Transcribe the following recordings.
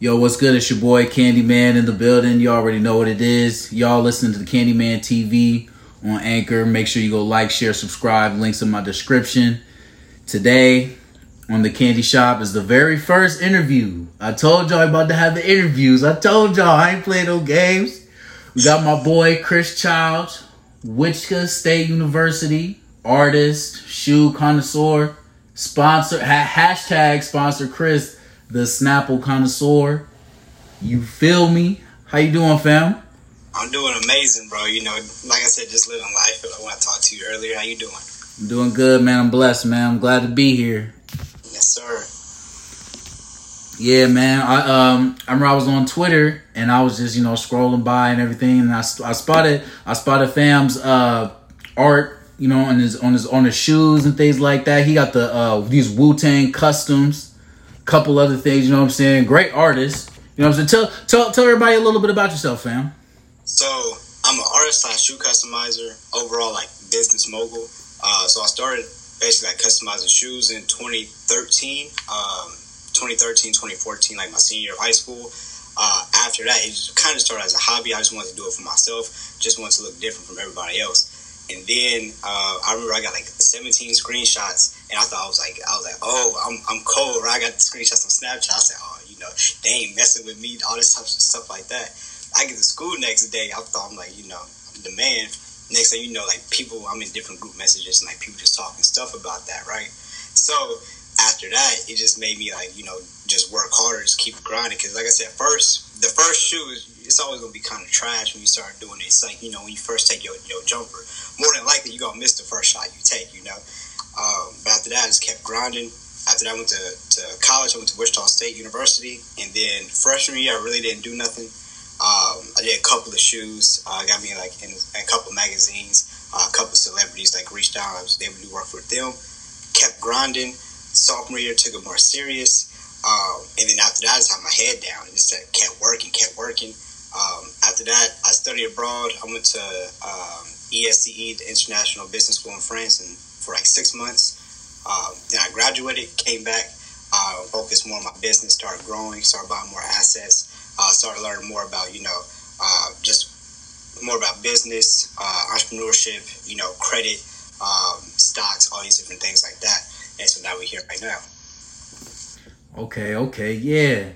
Yo, what's good? It's your boy Candyman in the building. You already know what it is. Y'all listening to the Candyman TV on Anchor. Make sure you go like, share, subscribe. Links in my description. Today on the Candy Shop is the very first interview. I told y'all I'm about to have the interviews. I told y'all I ain't playing no games. We got my boy Chris Childs, Wichita State University, artist, shoe connoisseur, sponsor, ha- hashtag sponsor Chris the Snapple connoisseur. You feel me? How you doing, fam? I'm doing amazing, bro. You know, like I said, just living life. When I talked to you earlier, how you doing? I'm doing good, man. I'm blessed, man. I'm glad to be here. Yes, sir. Yeah, man. I um I remember I was on Twitter and I was just you know scrolling by and everything, and I, I spotted I spotted fam's uh art, you know, on his on his on his shoes and things like that. He got the uh these Wu Tang customs couple other things. You know what I'm saying? Great artist. You know what I'm saying? Tell tell tell everybody a little bit about yourself, fam. So I'm an artist slash shoe customizer, overall like business mogul. Uh, so I started basically like customizing shoes in 2013, um, 2013, 2014, like my senior year of high school. Uh, after that, it kind of started as a hobby. I just wanted to do it for myself. Just wanted to look different from everybody else. And then uh, I remember I got like 17 screenshots, and I thought I was like, I was like, oh, I'm, I'm cold. Right? I got the screenshots on Snapchat. I said, oh, you know, they ain't messing with me. All this stuff, stuff like that. I get to school next day. I thought I'm like, you know, I'm the man. Next thing you know, like people, I'm in different group messages, and like people just talking stuff about that, right? So after that, it just made me like, you know, just work harder, just keep grinding. Because like I said, first, the first shoe is it's always gonna be kind of trash when you start doing it. It's like you know when you first take your your jumper, more than likely you're gonna miss the first shot you take. You know, um, but after that, I just kept grinding. After that, I went to, to college. I went to Wichita State University, and then freshman year, I really didn't do nothing. Um, I did a couple of shoes. Uh, got me like in, in a couple magazines. Uh, a couple of celebrities like reached out. Was able to work with them. Kept grinding. Sophomore year, took it more serious. Um, and then after that, I just had my head down and just kept working, kept working. Um, after that, I studied abroad. I went to um, ESCE, the International Business School in France, and for like six months. Um, then I graduated, came back, uh, focused more on my business, started growing, started buying more assets, uh, started learning more about you know uh, just more about business, uh, entrepreneurship, you know, credit, um, stocks, all these different things like that. And so now we're here right now. Okay, okay, yeah.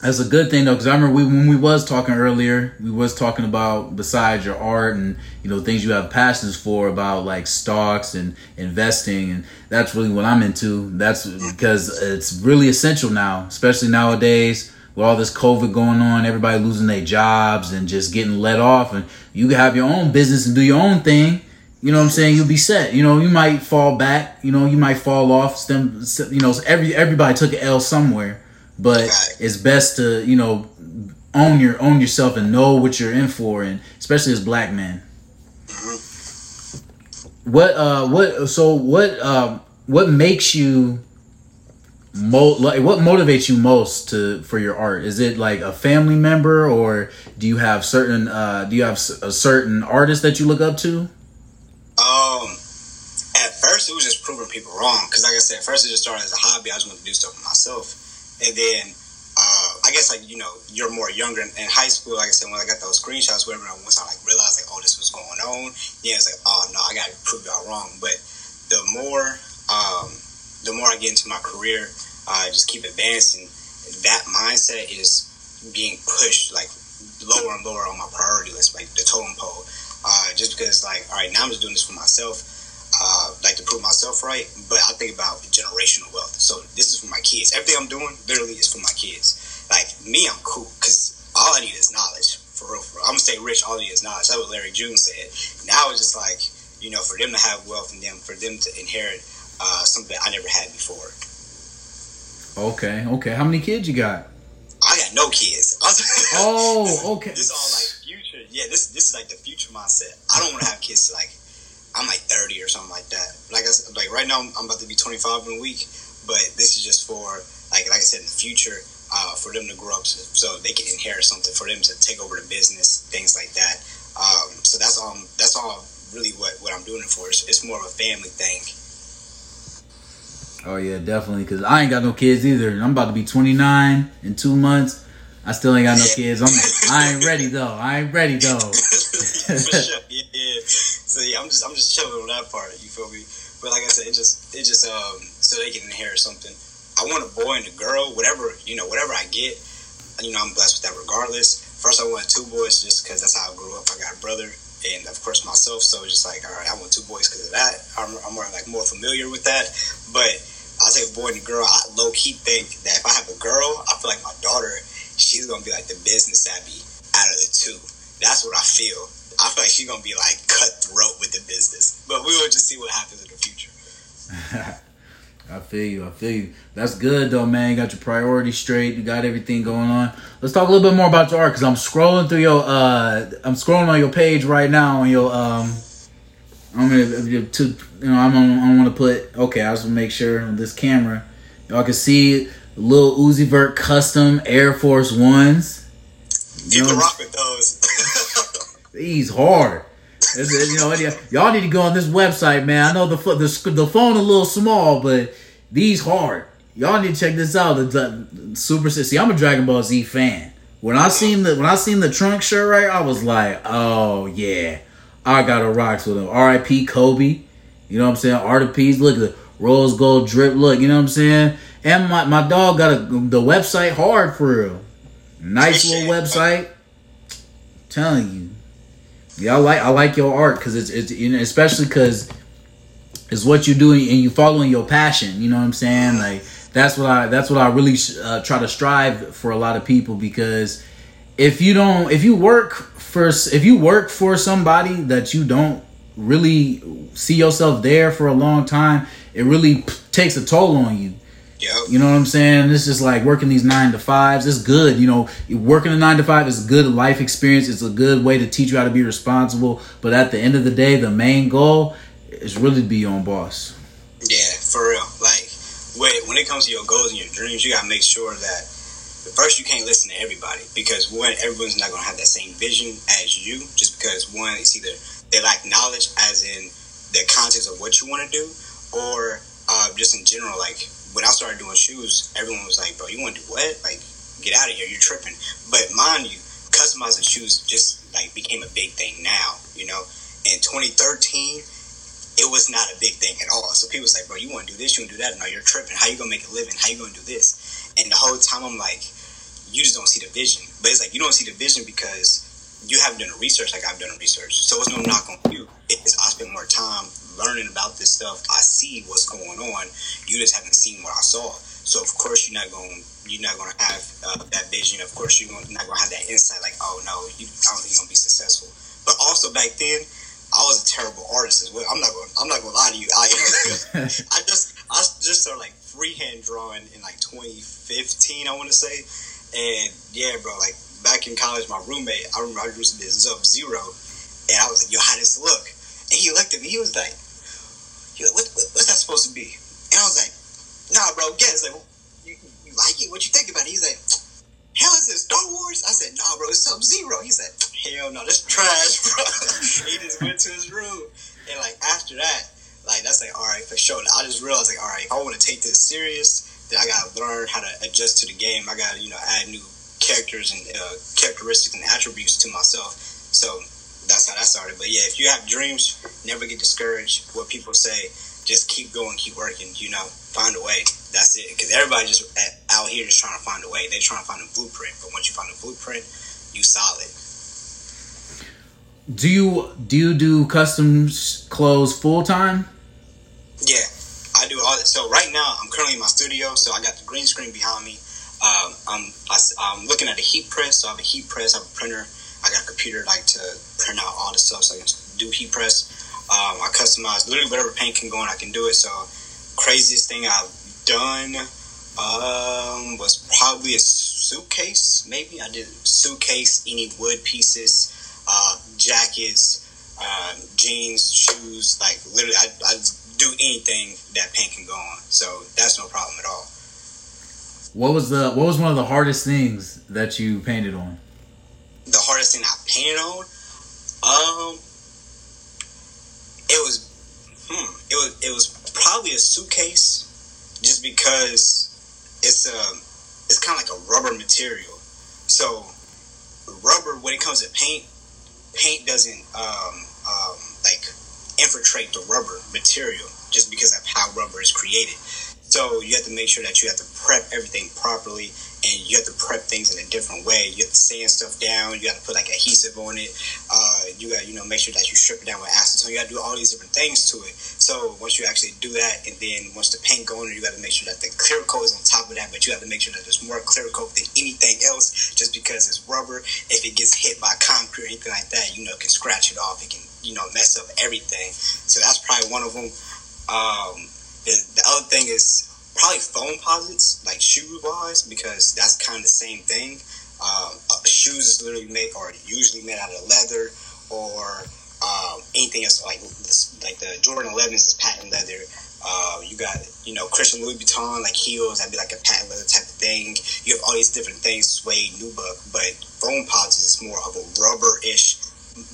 That's a good thing though, because I remember we, when we was talking earlier, we was talking about besides your art and you know things you have passions for about like stocks and investing, and that's really what I'm into. That's because it's really essential now, especially nowadays with all this COVID going on, everybody losing their jobs and just getting let off, and you have your own business and do your own thing. You know what I'm saying? You'll be set. You know, you might fall back. You know, you might fall off. You know, every everybody took an L somewhere but it's best to you know own your own yourself and know what you're in for, and especially as black men. Mm-hmm. What uh what so what um what makes you mo like what motivates you most to for your art? Is it like a family member or do you have certain uh do you have a certain artist that you look up to? Um at first it was just proving people wrong because like I said, first it just started as a hobby. I just wanted to do stuff for myself and then uh, I guess like you know you're more younger in, in, high school. Like I said, when I got those screenshots, whatever, once I like realized like oh this was going on, yeah, it's like oh no, I got to prove y'all wrong. But the more um, the more I get into my career, I uh, just keep advancing. That mindset is being pushed like lower and lower on my priority list, like the totem pole. Uh, just because like all right, now I'm just doing this for myself uh, like to prove myself right, but I think about generational wealth. So this is for my kids. Everything I'm doing literally is for my kids. Like me, I'm cool because all I need is knowledge. For real, for real. I'm gonna stay rich. All I need is knowledge. That's what Larry June said. Now it's just like you know, for them to have wealth and them for them to inherit uh, something I never had before. Okay, okay. How many kids you got? I got no kids. oh, okay. this is all like future. Yeah, this this is like the future mindset. I don't want to have kids like I'm like 30 or something like that. Like I said, like right now I'm about to be 25 in a week, but this is just for like like I said in the future uh, for them to grow up so, so, they can inherit something for them to take over the business, things like that. Um, so that's all. That's all really what what I'm doing it for. It's, it's more of a family thing. Oh yeah, definitely. Cause I ain't got no kids either. I'm about to be 29 in two months. I still ain't got no kids. I'm, I ain't ready though. I ain't ready though. Yeah, I'm just I'm just chilling on that part. You feel me? But like I said, it just it just um so they can inherit something. I want a boy and a girl, whatever you know, whatever I get. You know, I'm blessed with that regardless. First, I wanted two boys just because that's how I grew up. I got a brother and of course myself. So it's just like, all right, I want two boys because of that. I'm, I'm more like more familiar with that. But I'll say a boy and a girl. I low key think that if I have a girl, I feel like my daughter, she's gonna be like the business savvy out of the two. That's what I feel. I feel like she's gonna be like cutthroat with the business. But we will just see what happens in the future. I feel you. I feel you. That's good though, man. You got your priorities straight. You got everything going on. Let's talk a little bit more about your art because I'm scrolling through your. uh I'm scrolling on your page right now on your. um I'm gonna to you know I'm I want to put okay. I just want to make sure on this camera, y'all can see Lil Uzi Vert custom Air Force Ones. You know, rock with those. These hard. you know, y'all need to go on this website, man. I know the the the phone a little small, but these hard. Y'all need to check this out. The, the Super See, I'm a Dragon Ball Z fan. When I seen the when I seen the trunk shirt, right, I was like, oh yeah, I gotta rock with him. R.I.P. Kobe. You know what I'm saying? Art of Peace. Look at the rose gold drip. Look, you know what I'm saying? And my, my dog got a, the website hard for real. Nice little website. I'm telling you. Yeah, I like I like your art because it's it's you know, especially because it's what you're doing and you following your passion. You know what I'm saying? Like that's what I that's what I really uh, try to strive for a lot of people because if you don't if you work for if you work for somebody that you don't really see yourself there for a long time, it really takes a toll on you. Yep. You know what I'm saying? This is like working these nine to fives. It's good. You know, working a nine to five is a good life experience. It's a good way to teach you how to be responsible. But at the end of the day, the main goal is really to be your own boss. Yeah, for real. Like, when it comes to your goals and your dreams, you gotta make sure that first you can't listen to everybody because one, everyone's not gonna have that same vision as you. Just because one, it's either they lack knowledge, as in the context of what you want to do, or uh, just in general, like when I started doing shoes, everyone was like, "Bro, you want to do what? Like, get out of here! You're tripping." But mind you, customizing shoes just like became a big thing now. You know, in 2013, it was not a big thing at all. So people was like, "Bro, you want to do this? You want to do that? No, you're tripping. How you gonna make a living? How you gonna do this?" And the whole time, I'm like, "You just don't see the vision." But it's like you don't see the vision because you haven't done a research like I've done a research. So it's no knock on you. It's spend more time learning about this stuff. I see what's going on. You just haven't seen what I saw. So of course you're not going you're not going to have uh, that vision. Of course you're not going to have that insight. Like oh no, you, I don't think you're going to be successful. But also back then. I was a terrible artist as well. I'm not going. I'm not going to lie to you. I, I just, I just started like freehand drawing in like 2015. I want to say, and yeah, bro. Like back in college, my roommate, I remember I to be Sub Zero, and I was like, "Yo, how this look?" And he looked at me. He was like, he like, what, what, what's that supposed to be? And I was like, nah, bro, get it. He's like, you, you like it? What you think about it? He's like, hell is this Star Wars? I said, nah, bro, it's Sub Zero. He said, hell no, this trash, bro. he just went to his room. And like after that, like that's like, all right, for sure. I just realized like, all right, if I want to take this serious, then I gotta learn how to adjust to the game. I gotta, you know, add new characters and uh, characteristics and attributes to myself. So that's how that started. But yeah, if you have dreams, never get discouraged. What people say, just keep going, keep working. You know, find a way. That's it. Because everybody just out here just trying to find a way. They're trying to find a blueprint. But once you find a blueprint, you solid. Do you do you do custom clothes full time? Yeah, I do all that. So right now, I'm currently in my studio. So I got the green screen behind me. Um, I'm I, am i am looking at a heat press. So I have a heat press. I have a printer I got a computer like to print out all the stuff so I can do heat press. Um, I customize literally whatever paint can go in, I can do it. So craziest thing I've done um, was probably a suitcase. Maybe I did suitcase, any wood pieces, uh, jackets, uh, jeans, shoes. Like literally, I, I do anything that paint can go on. So that's no problem at all. What was the What was one of the hardest things that you painted on? The hardest thing I painted on, um, it was, hmm, it was it was probably a suitcase, just because it's a um, it's kind of like a rubber material. So rubber, when it comes to paint, paint doesn't um, um, like infiltrate the rubber material just because of how rubber is created. So you have to make sure that you have to prep everything properly and you have to prep things in a different way. You have to sand stuff down. You got to put like adhesive on it. Uh, you got you know make sure that you strip it down with acetone. You got to do all these different things to it. So once you actually do that, and then once the paint goes on, you got to make sure that the clear coat is on top of that. But you have to make sure that there's more clear coat than anything else. Just because it's rubber, if it gets hit by concrete or anything like that, you know, it can scratch it off. It can you know mess up everything. So that's probably one of them. Um, the, the other thing is probably Foamposites, like shoe wise, because that's kind of the same thing. Um, uh, shoes is literally made or usually made out of leather or um, anything else like like the Jordan 11s is patent leather. Uh, you got you know Christian Louboutin like heels that'd be like a patent leather type of thing. You have all these different things, suede, nubuck, but foam Foamposites is more of a rubber ish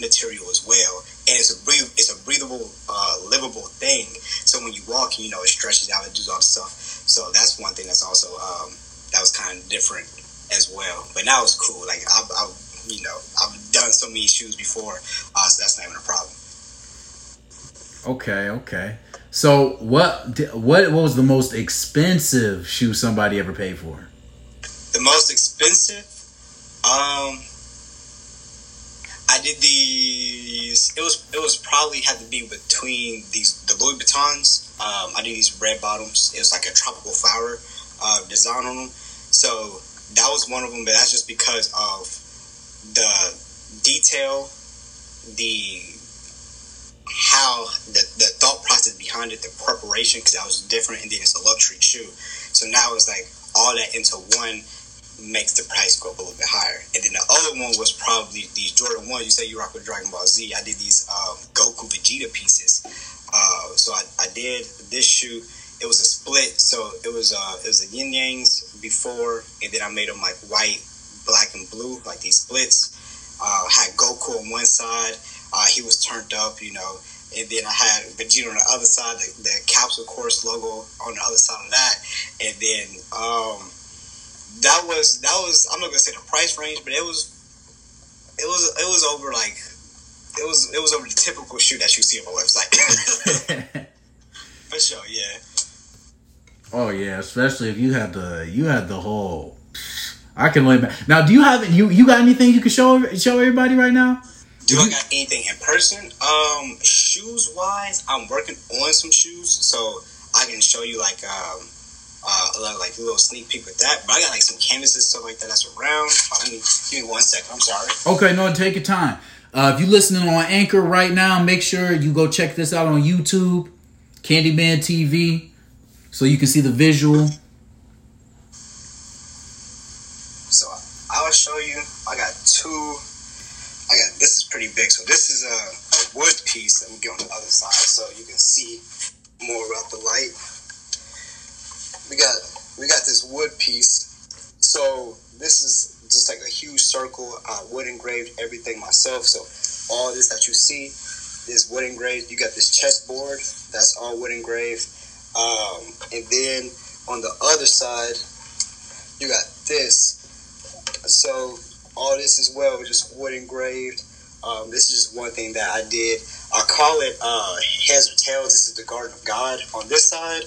material as well and it's a breathe, it's a breathable, uh, livable thing. So when you walk, you know, it stretches out and does all the stuff. So that's one thing that's also um, that was kind of different as well. But now it's cool. Like I've, I've you know I've done so many shoes before, uh, so that's not even a problem. Okay, okay. So what what what was the most expensive shoe somebody ever paid for? The most expensive, um, I did these. It was it was probably had to be between these the Louis Vuittons. Um, I did these red bottoms. It was like a tropical flower uh, design on them. So that was one of them, but that's just because of the detail, the how the, the thought process behind it, the preparation, because that was different, and then it's a luxury shoe. So now it's like all that into one makes the price go up a little bit higher. And then the other one was probably these Jordan 1. You say you rock with Dragon Ball Z. I did these um, Goku Vegeta pieces. Uh, so I, I did this shoe. It was a split, so it was uh, it was a yin yangs before, and then I made them like white, black, and blue, like these splits. Uh, had Goku on one side, uh, he was turned up, you know, and then I had Vegeta on the other side, the, the Capsule Corp logo on the other side of that, and then um, that was that was I'm not gonna say the price range, but it was it was it was over like it was it was over the typical shoe that you see on my website. For sure, yeah. Oh yeah, especially if you had the you had the whole. I can only now. Do you have you you got anything you can show show everybody right now? Do I got anything in person? Um, shoes wise, I'm working on some shoes, so I can show you like um uh, a lot, like a little sneak peek with that. But I got like some canvases stuff like that that's around. Uh, me, give me one second. I'm sorry. Okay, no, take your time. Uh, if you're listening on Anchor right now, make sure you go check this out on YouTube, Candyman TV, so you can see the visual. So I'll show you. I got two. I got this is pretty big. So this is a, a wood piece. Let me get on the other side so you can see more about the light we got we got this wood piece. So this is just like a huge circle. I wood engraved everything myself. So all this that you see is wood engraved. You got this chessboard that's all wood engraved. Um, and then on the other side, you got this. So all this as well, just wood engraved. Um, this is just one thing that I did. I call it uh, heads or tails. This is the Garden of God on this side.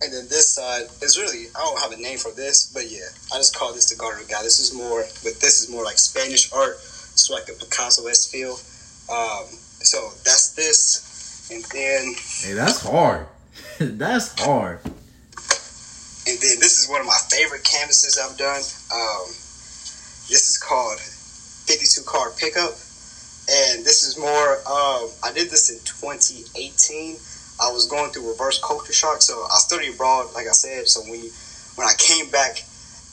And then this side is really I don't have a name for this, but yeah, I just call this the Garden of God. This is more, but this is more like Spanish art, so like the Picasso esque feel. Um, so that's this, and then hey, that's hard. that's hard. And then this is one of my favorite canvases I've done. Um, this is called 52 card pickup, and this is more. Um, I did this in 2018 I was going through reverse culture shock. So I studied abroad, like I said. So when when I came back,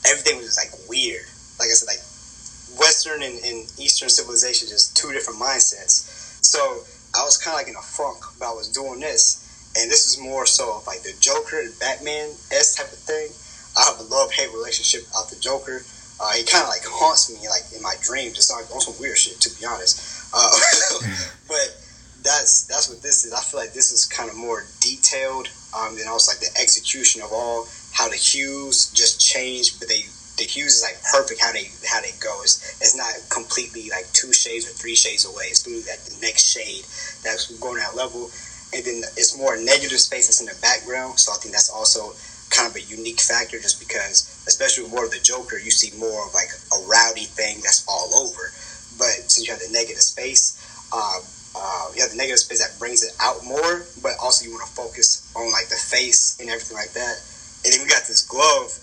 everything was just like weird. Like I said, like Western and, and Eastern civilization, just two different mindsets. So I was kind of like in a funk, but I was doing this, and this is more so like the Joker and Batman s type of thing. I have a love hate relationship out the Joker. Uh, he kind of like haunts me like in my dreams. It's like on some weird shit, to be honest. Uh, but that's that's what this is. I feel like this is kind of more detailed um, than also like the execution of all how the hues just change, but they the hues is like perfect how they how they go. It's, it's not completely like two shades or three shades away. It's literally like the next shade that's going that level, and then it's more negative space that's in the background. So I think that's also kind of a unique factor, just because especially with more of the Joker, you see more of like a rowdy thing that's all over. But since you have the negative space, uh, uh, you have the negative space that brings it out more, but also you want to focus on like the face and everything like that. And then we got this glove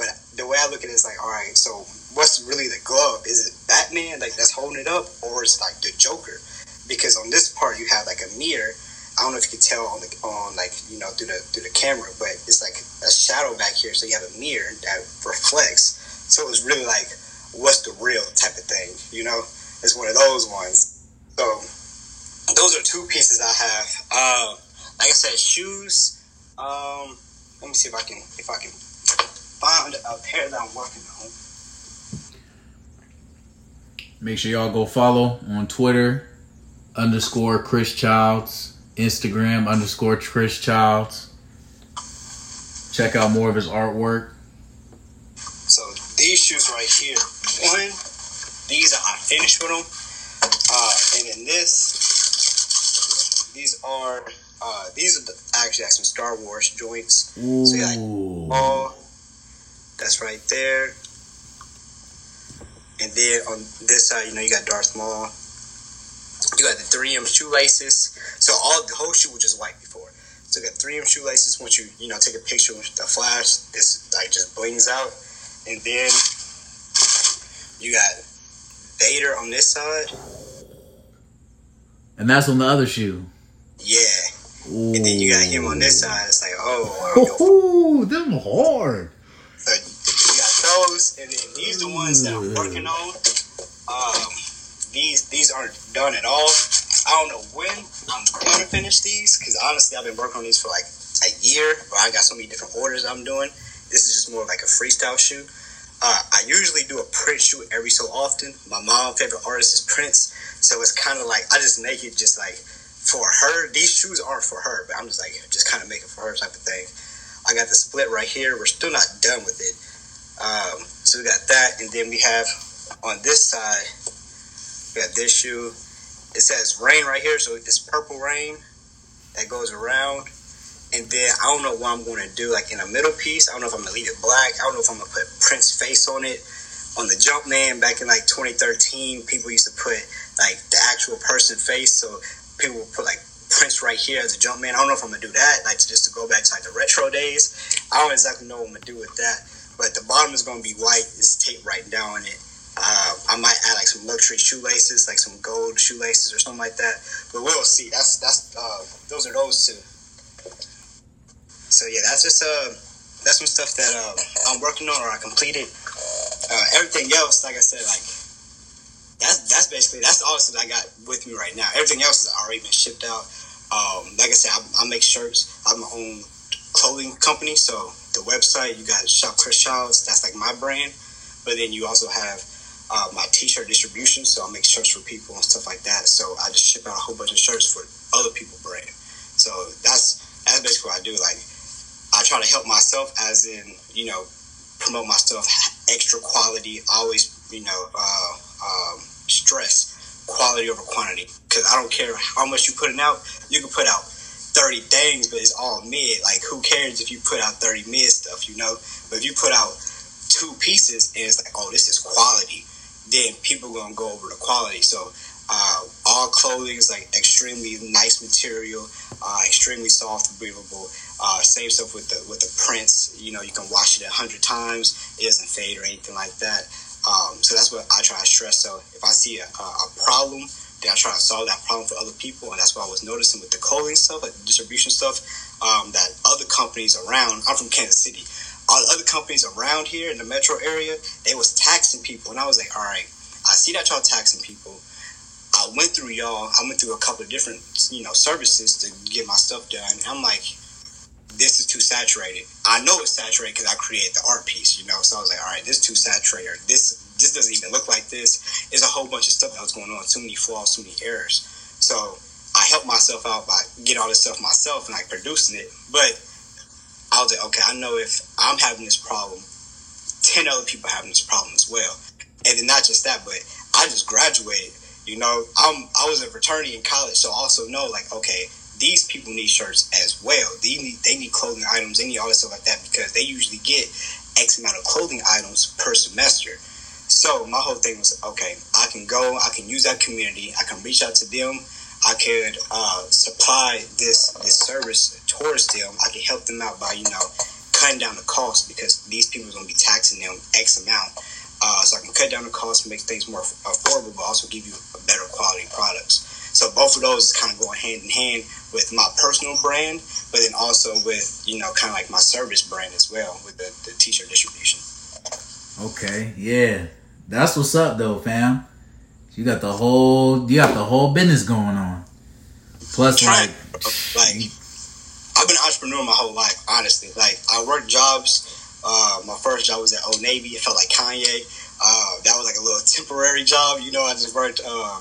but the way I look at it is like, all right, so what's really the glove? Is it Batman like that's holding it up, or is it like the Joker? Because on this part you have like a mirror. I don't know if you can tell on the on like you know through the through the camera, but it's like a shadow back here. So you have a mirror that reflects. So it's really like what's the real type of thing, you know? It's one of those ones. So those are two pieces I have. Uh, like I said, shoes. Um, let me see if I can if I can find a pair that I'm working on. Make sure y'all go follow on Twitter underscore Chris Childs, Instagram underscore Chris Childs. Check out more of his artwork. So these shoes right here, one, these are I finished with them, uh, and then this, these are uh, these are the, actually like some Star Wars joints. Ooh. So yeah, like, all that's right there. And then on this side, you know, you got Darth Maul. You got the 3M shoelaces. So all the whole shoe was just white before. So you got 3M shoelaces. Once you, you know, take a picture with the flash, this like just blings out. And then you got Vader on this side. And that's on the other shoe. Yeah. Ooh. And then you got him on this side. It's like, oh, Ooh, them hard. So you got those, and then these are the ones that I'm working on. Um, these these aren't done at all. I don't know when I'm gonna finish these because honestly, I've been working on these for like a year. But I got so many different orders I'm doing. This is just more like a freestyle shoot. Uh, I usually do a Prince shoot every so often. My mom' favorite artist is Prince, so it's kind of like I just make it just like for her. These shoes aren't for her, but I'm just like just kind of make it for her type of thing. I got the split right here. We're still not done with it. Um, so we got that, and then we have on this side, we got this shoe. It says rain right here, so it's purple rain that goes around. And then I don't know what I'm going to do, like in a middle piece. I don't know if I'm going to leave it black. I don't know if I'm going to put Prince face on it. On the Jumpman back in like 2013, people used to put like the actual person face. So people would put like Prince right here as a Jumpman. I don't know if I'm gonna do that, like just to go back to like the retro days. I don't exactly know what I'm gonna do with that, but the bottom is gonna be white. It's tape right down it. Uh, I might add like some luxury shoelaces, like some gold shoelaces or something like that. But we'll see. That's that's uh, those are those two. So yeah, that's just uh that's some stuff that uh, I'm working on or I completed. Uh, everything else, like I said, like basically that's all that I got with me right now. Everything else has already been shipped out. Um, like I said, I, I, make shirts. I have my own clothing company, so the website you got Shop Chris Childs. That's like my brand, but then you also have uh, my T-shirt distribution. So I make shirts for people and stuff like that. So I just ship out a whole bunch of shirts for other people brand. So that's that's basically what I do. Like I try to help myself, as in you know promote myself, extra quality. Always you know uh, stress quality over quantity because I don't care how much you put putting out. You can put out thirty things, but it's all mid. Like who cares if you put out thirty mid stuff, you know? But if you put out two pieces and it's like, oh, this is quality, then people gonna go over the quality. So uh, all clothing is like extremely nice material, uh, extremely soft, breathable. Uh, same stuff with the with the prints. You know, you can wash it a hundred times. It doesn't fade or anything like that. So that's what I try to stress. So if I see a, a, problem, then I try to solve that problem for other people, and that's what I was noticing with the clothing stuff, like distribution stuff. Um, that other companies around, I'm from Kansas City. All the other companies around here in the metro area, they was taxing people, and I was like, all right, I see that y'all taxing people. I went through y'all. I went through a couple of different, you know, services to get my stuff done. And I'm like, this is too saturated. I know it's saturated because I create the art piece, you know. So I was like, all right, this is too saturated. This this doesn't even look like this. There's a whole bunch of stuff that was going on. Too many flaws, too many errors. So I helped myself out by getting all this stuff myself and like producing it. But I was like, okay, I know if I'm having this problem, ten other people having this problem as well. And then not just that, but I just graduated. You know, I'm I was a fraternity in college, so I also know like, okay, these people need shirts as well. They need they need clothing items, they need all this stuff like that because they usually get X amount of clothing items per semester. So my whole thing was okay, I can go, I can use that community, I can reach out to them, I could uh, supply this this service towards them. I can help them out by you know cutting down the cost because these people are going to be taxing them X amount. Uh, so I can cut down the cost, make things more affordable, but also give you better quality products. So both of those kind of going hand in hand with my personal brand, but then also with you know kind of like my service brand as well with the, the t-shirt distribution. Okay, yeah, that's what's up though, fam. You got the whole you got the whole business going on. Plus, like, like I've been an entrepreneur my whole life. Honestly, like I worked jobs. Uh, my first job was at Old Navy. It felt like Kanye. Uh, that was like a little temporary job. You know, I just worked um,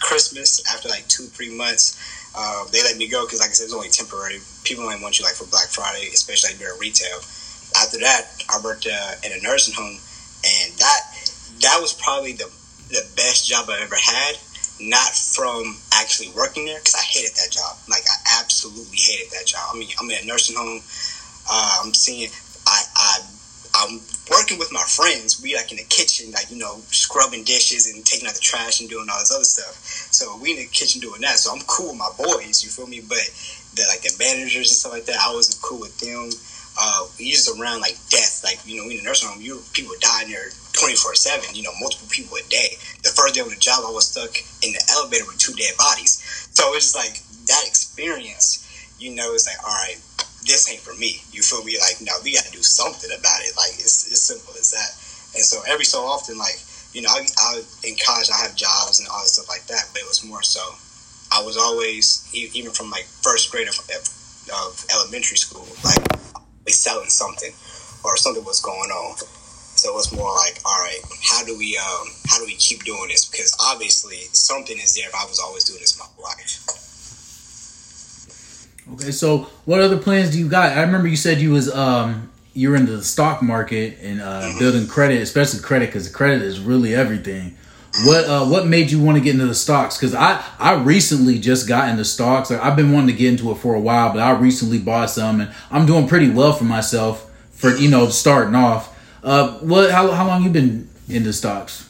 Christmas after like two, three months. Uh, they let me go because, like I said, it was only temporary. People only want you like for Black Friday, especially like during retail. After that, I worked uh, in a nursing home, and that that was probably the the best job I've ever had. Not from actually working there, because I hated that job. Like I absolutely hated that job. I mean, I'm in a nursing home. Uh, I'm seeing. I, I I'm working with my friends. We like in the kitchen, like you know, scrubbing dishes and taking out the trash and doing all this other stuff. So we in the kitchen doing that. So I'm cool with my boys. You feel me? But the like the managers and stuff like that, I wasn't cool with them uh, we just around like death. Like you know, in the nursing home, you people dying there twenty four seven. You know, multiple people a day. The first day on the job, I was stuck in the elevator with two dead bodies. So it's just like that experience. You know, it's like all right, this ain't for me. You feel me? Like no, we got to do something about it. Like it's it's simple as that. And so every so often, like you know, I, I in college I have jobs and all this stuff like that, but it was more so. I was always even from like first grade of, of elementary school, like selling something or something was going on. So it's more like, all right, how do we um, how do we keep doing this? Because obviously something is there. If I was always doing this my life. Okay, so what other plans do you got? I remember you said you was um you were into the stock market and uh, mm-hmm. building credit, especially credit, because credit is really everything. What uh, what made you want to get into the stocks? Because I I recently just got into stocks. I've been wanting to get into it for a while, but I recently bought some, and I'm doing pretty well for myself for you know starting off. Uh, what how how long you been into stocks?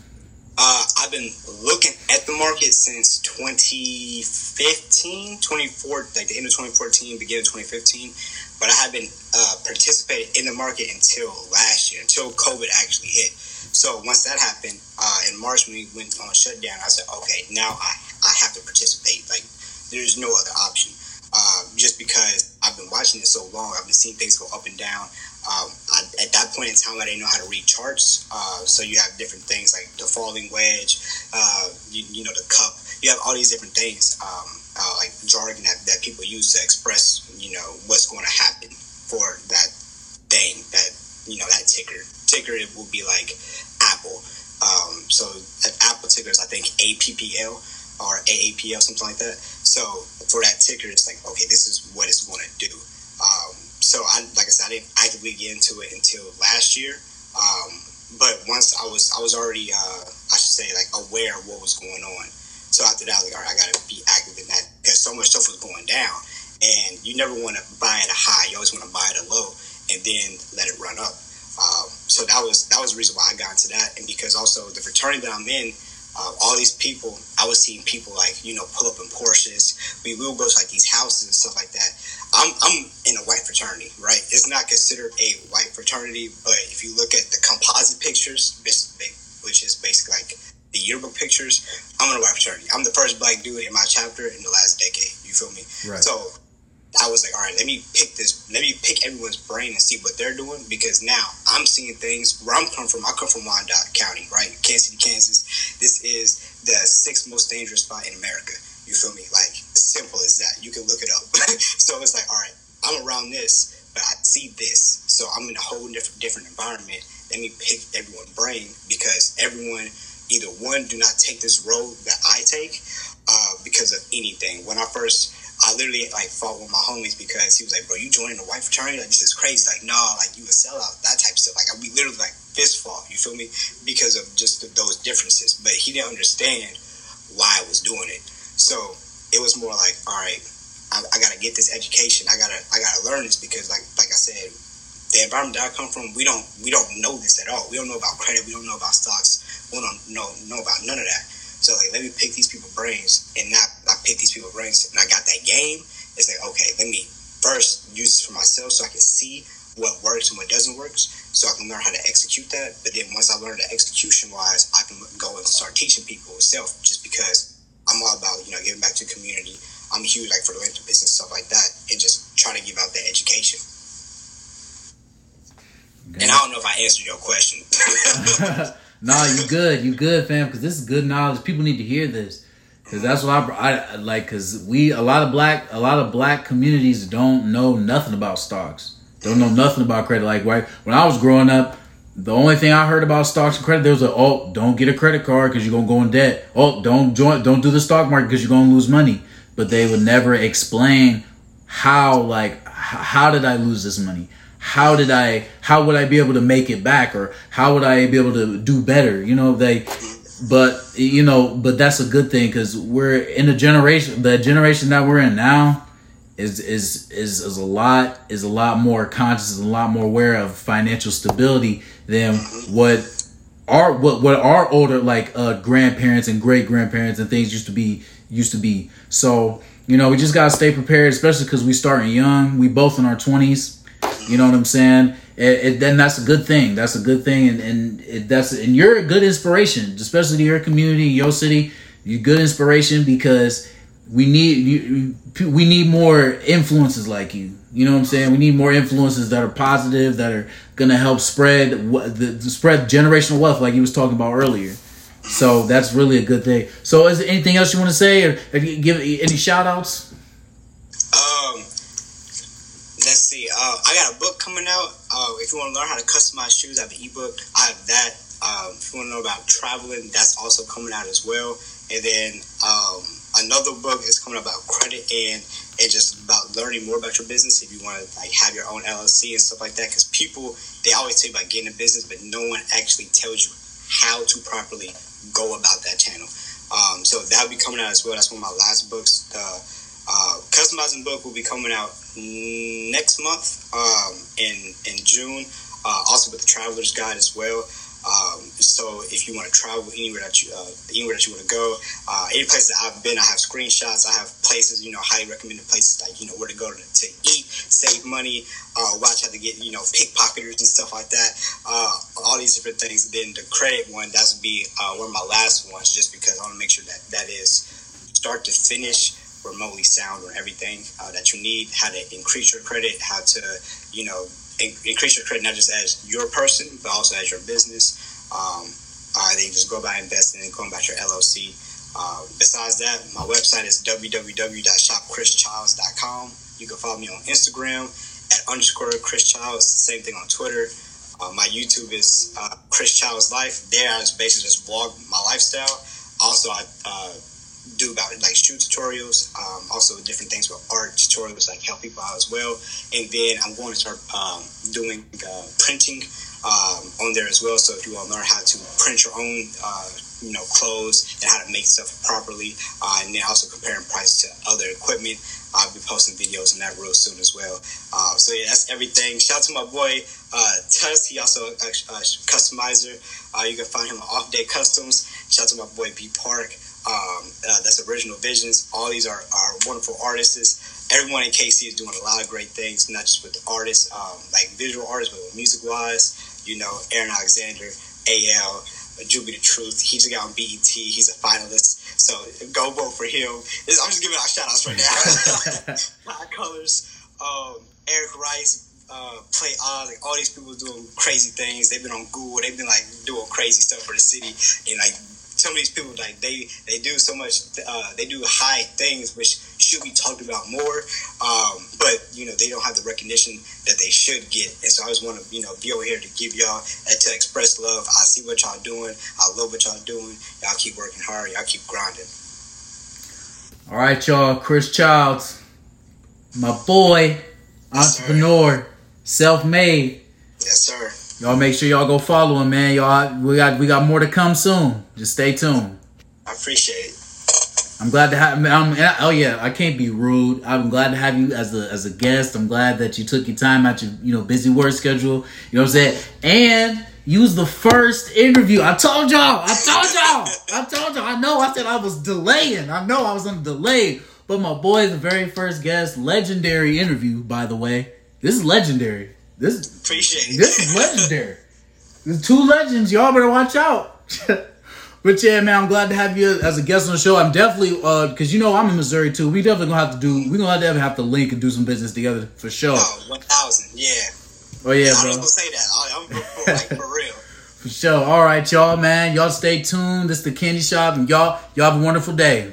Uh, I've been looking at the market since 2015, 24, like the end of 2014, beginning of 2015. But I have been uh, participating in the market until last year, until COVID actually hit. So once that happened uh, in March when we went on shutdown, I said, okay, now I, I have to participate. Like there's no other option. Uh, just because I've been watching it so long, I've been seeing things go up and down. Um, I, at that point in time, I didn't know how to read charts. Uh, so you have different things like the falling wedge, uh, you, you, know, the cup. You have all these different things, um, uh, like jargon that, that people use to express, you know, what's going to happen for that thing, that, you know, that ticker. Ticker it will be like Apple. Um, so Apple ticker is I think APPL or AAPL, something like that. So for that ticker, it's like okay, this is what it's going to do. Um, so I, like I said, I didn't actively get into it until last year. Um, but once I was, I was already, uh, I should say, like aware of what was going on. So after that, I was like, all right, I got to be active in that because so much stuff was going down, and you never want to buy at a high. You always want to buy at a low, and then let it run up. Um, so that was that was the reason why I got into that, and because also the fraternity that I'm in, uh, all these people, I was seeing people like you know pull up in Porsches. We, we would go to like these houses and stuff like that. I'm I'm in a white fraternity, right? It's not considered a white fraternity, but if you look at the composite pictures, which is basically like the yearbook pictures, I'm in a white fraternity. I'm the first black dude in my chapter in the last decade. You feel me? Right. So I was like, all right, let me pick this, let me pick everyone's brain and see what they're doing because now I'm seeing things where I'm coming from. I come from Wyandotte County, right? Kansas City, Kansas. This is the sixth most dangerous spot in America. You feel me? Like, simple as that. You can look it up. so it's like, all right, I'm around this, but I see this. So I'm in a whole different, different environment. Let me pick everyone's brain because everyone, either one, do not take this road that I take, uh, because of anything. When I first, I literally like fought with my homies because he was like, "Bro, you joining the white fraternity? Like this is crazy. Like, nah, like you a sellout, that type of stuff. Like we literally like fist fought. You feel me? Because of just the, those differences. But he didn't understand why I was doing it. So it was more like, all right, I, I gotta get this education. I gotta I gotta learn this because like like I said, the environment that I come from, we don't we don't know this at all. We don't know about credit. We don't know about stocks. We don't know know about none of that. So like, let me pick these people's brains, and not I pick these people's brains, and I got that game. It's like okay, let me first use this for myself so I can see what works and what doesn't work, so I can learn how to execute that. But then once I learn the execution wise, I can go and start teaching people itself. Just because I'm all about you know giving back to the community. I'm huge like for the business stuff like that, and just trying to give out that education. Okay. And I don't know if I answered your question. nah, you good, you good, fam. Because this is good knowledge. People need to hear this. Cause that's what I, I like. Cause we a lot of black a lot of black communities don't know nothing about stocks. Don't know nothing about credit. Like right when I was growing up, the only thing I heard about stocks and credit there was a oh don't get a credit card because you're gonna go in debt. Oh don't join don't do the stock market because you're gonna lose money. But they would never explain how like how did I lose this money? How did I how would I be able to make it back or how would I be able to do better? You know, they but you know, but that's a good thing cuz we're in a generation the generation that we're in now is is is is a lot is a lot more conscious is a lot more aware of financial stability than what our what what our older like uh grandparents and great grandparents and things used to be used to be. So, you know, we just got to stay prepared especially cuz we starting young. We both in our 20s you know what I'm saying? It, it, then that's a good thing. That's a good thing, and and it, that's and you're a good inspiration, especially to your community, your city. You're good inspiration because we need you, we need more influences like you. You know what I'm saying? We need more influences that are positive, that are gonna help spread the, spread generational wealth, like you was talking about earlier. So that's really a good thing. So, is there anything else you want to say, or give any shout outs? Um, let's see. Uh, I got a book coming out. Uh, if you want to learn how to customize shoes, I have an ebook. I have that. Um, if you want to know about traveling, that's also coming out as well. And then um, another book is coming about credit and and just about learning more about your business. If you want to like have your own LLC and stuff like that, because people they always tell you about getting a business, but no one actually tells you how to properly go about that channel. Um, so that'll be coming out as well. That's one of my last books. The uh, customizing book will be coming out next month um, in in June. Uh, also with the traveler's guide as well. Um, so if you want to travel anywhere that you uh, anywhere that you want to go, uh, any place that I've been, I have screenshots. I have places, you know, highly recommended places like you know where to go to, to eat, save money, uh, watch how to get you know pickpocketers and stuff like that. Uh, all these different things. Then the credit one, that's be uh, one of my last ones, just because I want to make sure that that is start to finish remotely sound on everything uh, that you need, how to increase your credit, how to, you know, in- increase your credit not just as your person, but also as your business. Um, uh, then just go by investing and going about your LLC. Uh, besides that, my website is www.shopchrischilds.com. You can follow me on Instagram at underscore Chris Childs. Same thing on Twitter. Uh, my YouTube is uh, Chris Childs Life. There, I just basically just vlog my lifestyle. Also, I uh, do about like shoe tutorials, um, also different things with art tutorials, like help people out as well. And then I'm going to start um, doing uh, printing um, on there as well. So if you want to learn how to print your own, uh, you know, clothes and how to make stuff properly, uh, and then also comparing price to other equipment, I'll be posting videos on that real soon as well. Uh, so yeah, that's everything. Shout out to my boy uh, Tuss. He also a, a customizer. Uh, you can find him on Off Day Customs. Shout out to my boy B Park. Um, uh, that's Original Visions. All these are, are wonderful artists. Everyone in KC is doing a lot of great things, not just with the artists, um, like visual artists, but with music wise. You know, Aaron Alexander, AL, Juby the Truth. He just got on BET. He's a finalist. So go vote for him. I'm just giving out shout outs right now. Hot Colors, um, Eric Rice, uh, play Oz, like all these people doing crazy things. They've been on Google. They've been like doing crazy stuff for the city, and like some of these people like they they do so much uh, they do high things which should be talked about more um, but you know they don't have the recognition that they should get. And so i just want to you know be over here to give y'all and to express love. I see what y'all doing. I love what y'all doing. Y'all keep working hard. Y'all keep grinding. All right, y'all. Chris Childs, my boy, Yes, entrepreneur, self-made. Yes, sir. Y'all make sure y'all go follow him, man. Y'all, we got we got more to come soon. Just stay tuned. I appreciate it. I'm glad to have. I'm, oh yeah, I can't be rude. I'm glad to have you as a as a guest. I'm glad that you took your time out your you know busy work schedule. You know what I'm saying? And you was the first interview. I told y'all. I told y'all. I told y'all. I know. I said I was delaying. I know I was on delay. But my boy, the very first guest, legendary interview. By the way, this is legendary. This is Appreciate this is legendary. There's two legends. Y'all better watch out. but yeah, man, I'm glad to have you as a guest on the show. I'm definitely uh because you know I'm in Missouri too. We definitely gonna have to do. We gonna have to have to link and do some business together for sure. Oh, 1000. Yeah. Oh yeah, I bro. going to say that. I, I'm for, like, for real. For sure. All right, y'all, man. Y'all stay tuned. This is the Candy Shop, and y'all, y'all have a wonderful day.